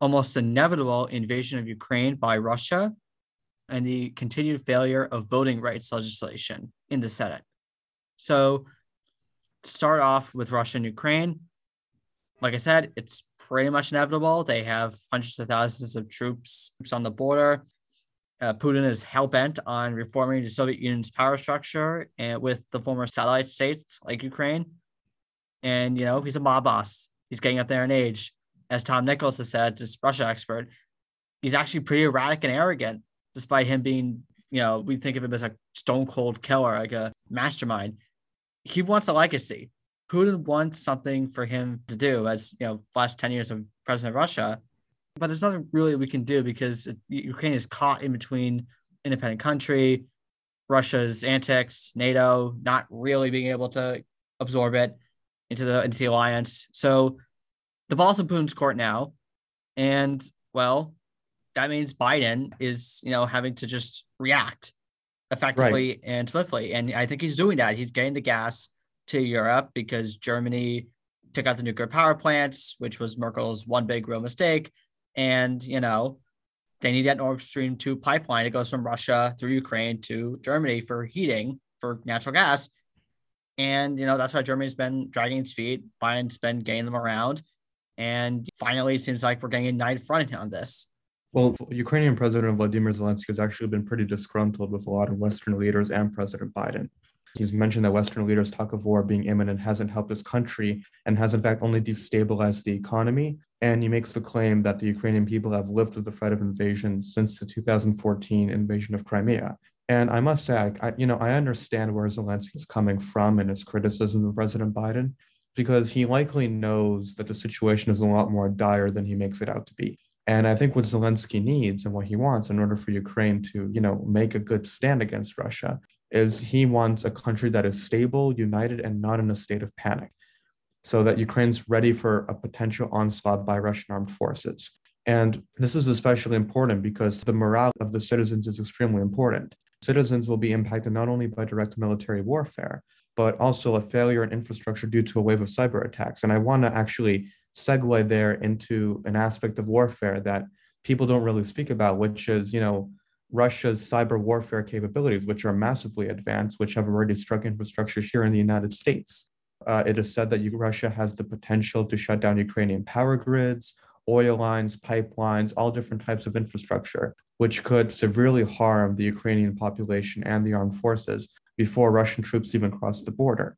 almost inevitable invasion of Ukraine by Russia and the continued failure of voting rights legislation in the Senate. So, to start off with Russia and Ukraine, like I said, it's pretty much inevitable. They have hundreds of thousands of troops on the border. Uh, Putin is hell bent on reforming the Soviet Union's power structure and with the former satellite states like Ukraine. And, you know, he's a mob boss. He's getting up there in age. As Tom Nichols has said, this Russia expert, he's actually pretty erratic and arrogant, despite him being, you know, we think of him as a stone cold killer, like a mastermind. He wants a legacy. Putin wants something for him to do as you know last 10 years of president of Russia. But there's nothing really we can do because Ukraine is caught in between independent country, Russia's antics, NATO not really being able to absorb it into the into the alliance. So the ball's in Putin's court now. And well, that means Biden is, you know, having to just react effectively right. and swiftly. And I think he's doing that. He's getting the gas to Europe because Germany took out the nuclear power plants, which was Merkel's one big real mistake. And, you know, they need that Nord Stream 2 pipeline. It goes from Russia through Ukraine to Germany for heating for natural gas. And, you know, that's why Germany's been dragging its feet. Biden's been getting them around. And finally, it seems like we're getting a united front on this. Well, Ukrainian President Vladimir Zelensky has actually been pretty disgruntled with a lot of Western leaders and President Biden. He's mentioned that Western leaders talk of war being imminent hasn't helped his country and has in fact only destabilized the economy. And he makes the claim that the Ukrainian people have lived with the threat of invasion since the 2014 invasion of Crimea. And I must say, I, you know, I understand where Zelensky is coming from in his criticism of President Biden, because he likely knows that the situation is a lot more dire than he makes it out to be. And I think what Zelensky needs and what he wants in order for Ukraine to, you know, make a good stand against Russia is he wants a country that is stable, united, and not in a state of panic, so that Ukraine's ready for a potential onslaught by Russian armed forces. And this is especially important because the morale of the citizens is extremely important. Citizens will be impacted not only by direct military warfare, but also a failure in infrastructure due to a wave of cyber attacks. And I want to actually segue there into an aspect of warfare that people don't really speak about, which is, you know, Russia's cyber warfare capabilities, which are massively advanced, which have already struck infrastructure here in the United States. Uh, it is said that Russia has the potential to shut down Ukrainian power grids, oil lines, pipelines, all different types of infrastructure, which could severely harm the Ukrainian population and the armed forces before Russian troops even cross the border.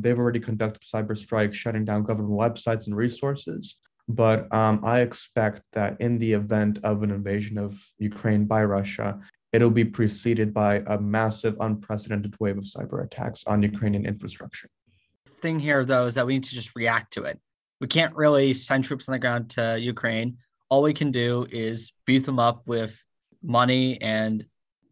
They've already conducted cyber strikes, shutting down government websites and resources. But um, I expect that in the event of an invasion of Ukraine by Russia, it'll be preceded by a massive, unprecedented wave of cyber attacks on Ukrainian infrastructure. Thing here, though, is that we need to just react to it. We can't really send troops on the ground to Ukraine. All we can do is beat them up with money and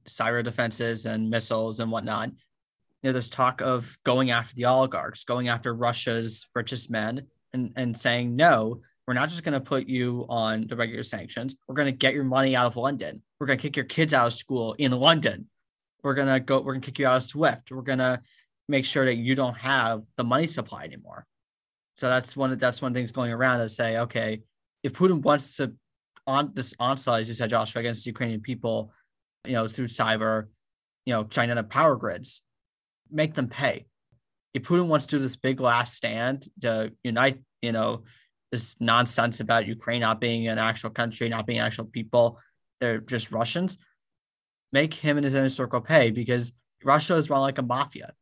cyber defenses and missiles and whatnot. You know, there's talk of going after the oligarchs, going after Russia's richest men, and, and saying, no, we're not just going to put you on the regular sanctions. We're going to get your money out of London. We're going to kick your kids out of school in London. We're going to go, we're going to kick you out of Swift. We're going to make sure that you don't have the money supply anymore. So that's one, that's one thing's going around to say, okay, if Putin wants to on this onslaught, as you said, Joshua, against the Ukrainian people, you know, through cyber, you know, China power grids, make them pay. If Putin wants to do this big last stand to unite, you know, this nonsense about Ukraine not being an actual country, not being actual people, they're just Russians, make him and his inner circle pay because Russia is run like a mafia.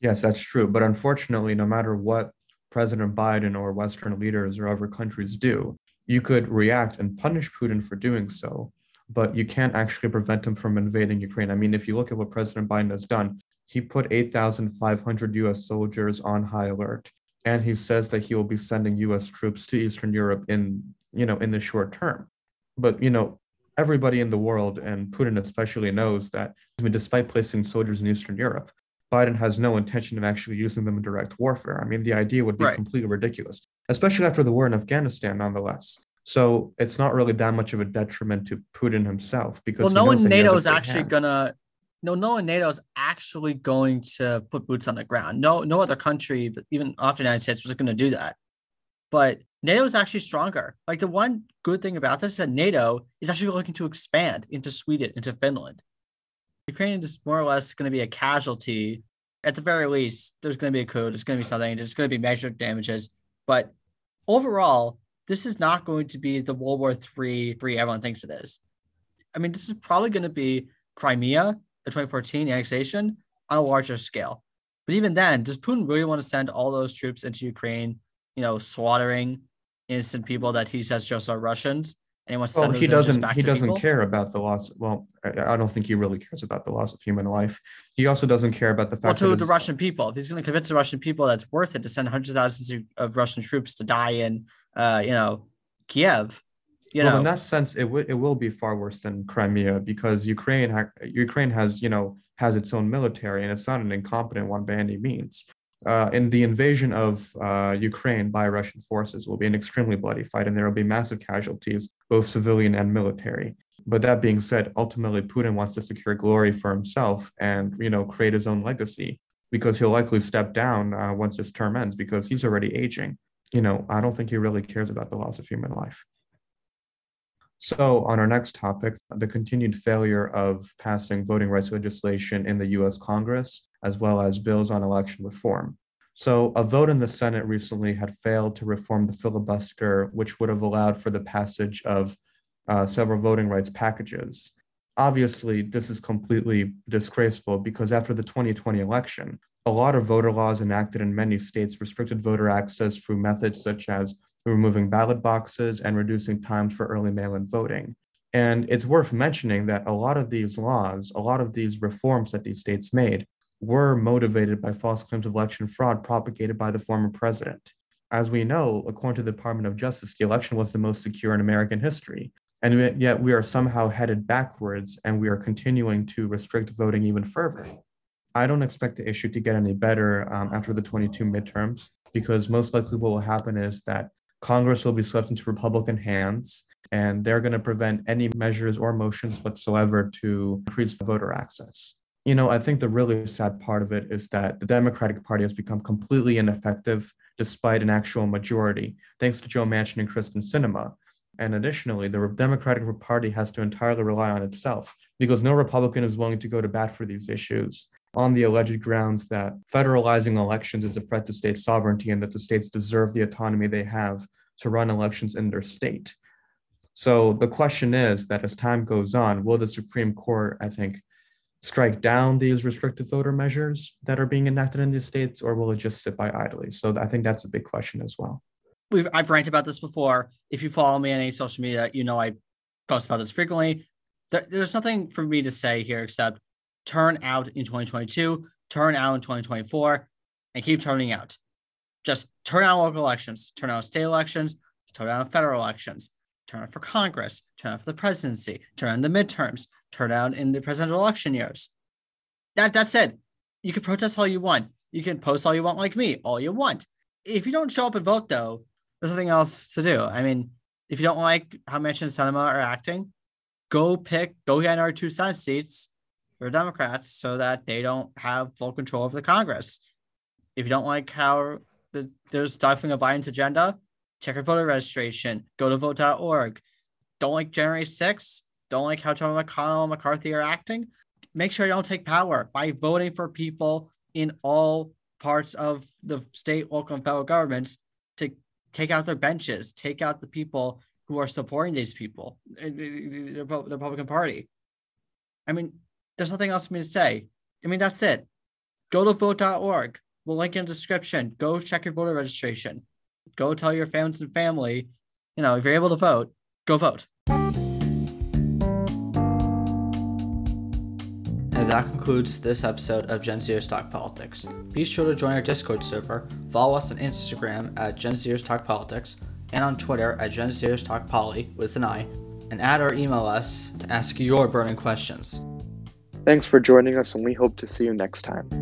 Yes, that's true. But unfortunately, no matter what President Biden or Western leaders or other countries do, you could react and punish Putin for doing so but you can't actually prevent him from invading Ukraine. I mean, if you look at what President Biden has done, he put 8,500 US soldiers on high alert. And he says that he will be sending US troops to Eastern Europe in, you know, in the short term. But, you know, everybody in the world, and Putin especially, knows that I mean, despite placing soldiers in Eastern Europe, Biden has no intention of actually using them in direct warfare. I mean, the idea would be Right. completely ridiculous, especially after the war in Afghanistan, nonetheless. So it's not really that much of a detriment to Putin himself because Well, no one NATO is actually hand. gonna. No, no one NATO is actually going to put boots on the ground. No, no other country, but even after the United States, was going to do that. But NATO is actually stronger. Like the one good thing about this is that NATO is actually looking to expand into Sweden, into Finland. Ukraine is more or less going to be a casualty. At the very least, there's going to be a coup. There's going to be something. There's going to be measured damages. But overall, this is not going to be the World War III three everyone thinks it is. I mean, this is probably going to be Crimea, the 2014 annexation, on a larger scale. But even then, does Putin really want to send all those troops into Ukraine, you know, slaughtering innocent people that he says just are Russians? And he wants to Well, he doesn't. He doesn't people? care about the loss. Well, I, I don't think he really cares about the loss of human life. He also doesn't care about the fact. Well, to that the Russian people, if he's going to convince the Russian people that it's worth it to send hundreds of thousands of- Russian troops to die in, uh, you know, Kiev, you well, know, in that sense, it would it will be far worse than Crimea because Ukraine ha- Ukraine has you know has its own military and it's not an incompetent one by any means. Uh, and the invasion of uh, Ukraine by Russian forces will be an extremely bloody fight, and there will be massive casualties, both civilian and military. But that being said, ultimately Putin wants to secure glory for himself and you know create his own legacy because he'll likely step down uh, once his term ends because he's already aging. You know, I don't think he really cares about the loss of human life. So, on our next topic, the continued failure of passing voting rights legislation in the US Congress, as well as bills on election reform. So, a vote in the Senate recently had failed to reform the filibuster, which would have allowed for the passage of uh, several voting rights packages. Obviously, this is completely disgraceful because after the 2020 election, a lot of voter laws enacted in many states restricted voter access through methods such as removing ballot boxes and reducing times for early mail in voting. And it's worth mentioning that a lot of these laws, a lot of these reforms that these states made, were motivated by false claims of election fraud propagated by the former president. As we know, according to the Department of Justice, the election was the most secure in American history. And yet we are somehow headed backwards and we are continuing to restrict voting even further. I don't expect the issue to get any better um, after the 22 midterms because most likely what will happen is that Congress will be swept into Republican hands, and they're going to prevent any measures or motions whatsoever to increase voter access. You know, I think the really sad part of it is that the Democratic Party has become completely ineffective despite an actual majority, thanks to Joe Manchin and Kyrsten Sinema. And additionally, the Democratic Party has to entirely rely on itself because no Republican is willing to go to bat for these issues on the alleged grounds that federalizing elections is a threat to state sovereignty and that the states deserve the autonomy they have to run elections in their state. So the question is that as time goes on, will the Supreme Court, I think, strike down these restrictive voter measures that are being enacted in these states, or will it just sit by idly? So I think that's a big question as well. We've I've ranted about this before. If you follow me on any social media, you know I post about this frequently. There, there's nothing for me to say here except turn out in 2022, turn out in 2024, and keep turning out. Just turn out local elections, turn out state elections, turn out federal elections, turn out for Congress, turn out for the presidency, turn out in the midterms, turn out in the presidential election years. That that's it. You can protest all you want. You can post all you want, like me, all you want. If you don't show up and vote, though, there's nothing else to do. I mean, if you don't like how Manchin and Sinema are acting, go pick, go get our two Senate seats for Democrats so that they don't have full control of the Congress. If you don't like how the, there's stifling of Biden's agenda, check your voter registration, go to vote.org. Don't like January 6th, don't like how Trump McConnell and McCarthy are acting, make sure you don't take power by voting for people in all parts of the state, local, and federal governments to take out their benches, take out the people who are supporting these people, eh, the Republican Party. I mean, there's nothing else for me to say. I mean, that's it. Go to vote.org. We'll link in the description. Go check your voter registration. Go tell your friends and family, you know, if you're able to vote, go vote. And that concludes this episode of Gen Zers Talk Politics. Be sure to join our Discord server, follow us on Instagram at Gen Zers Talk Politics, and on Twitter at Gen Zers Talk Poly with an I. and add or email us to ask your burning questions. Thanks for joining us, and we hope to see you next time.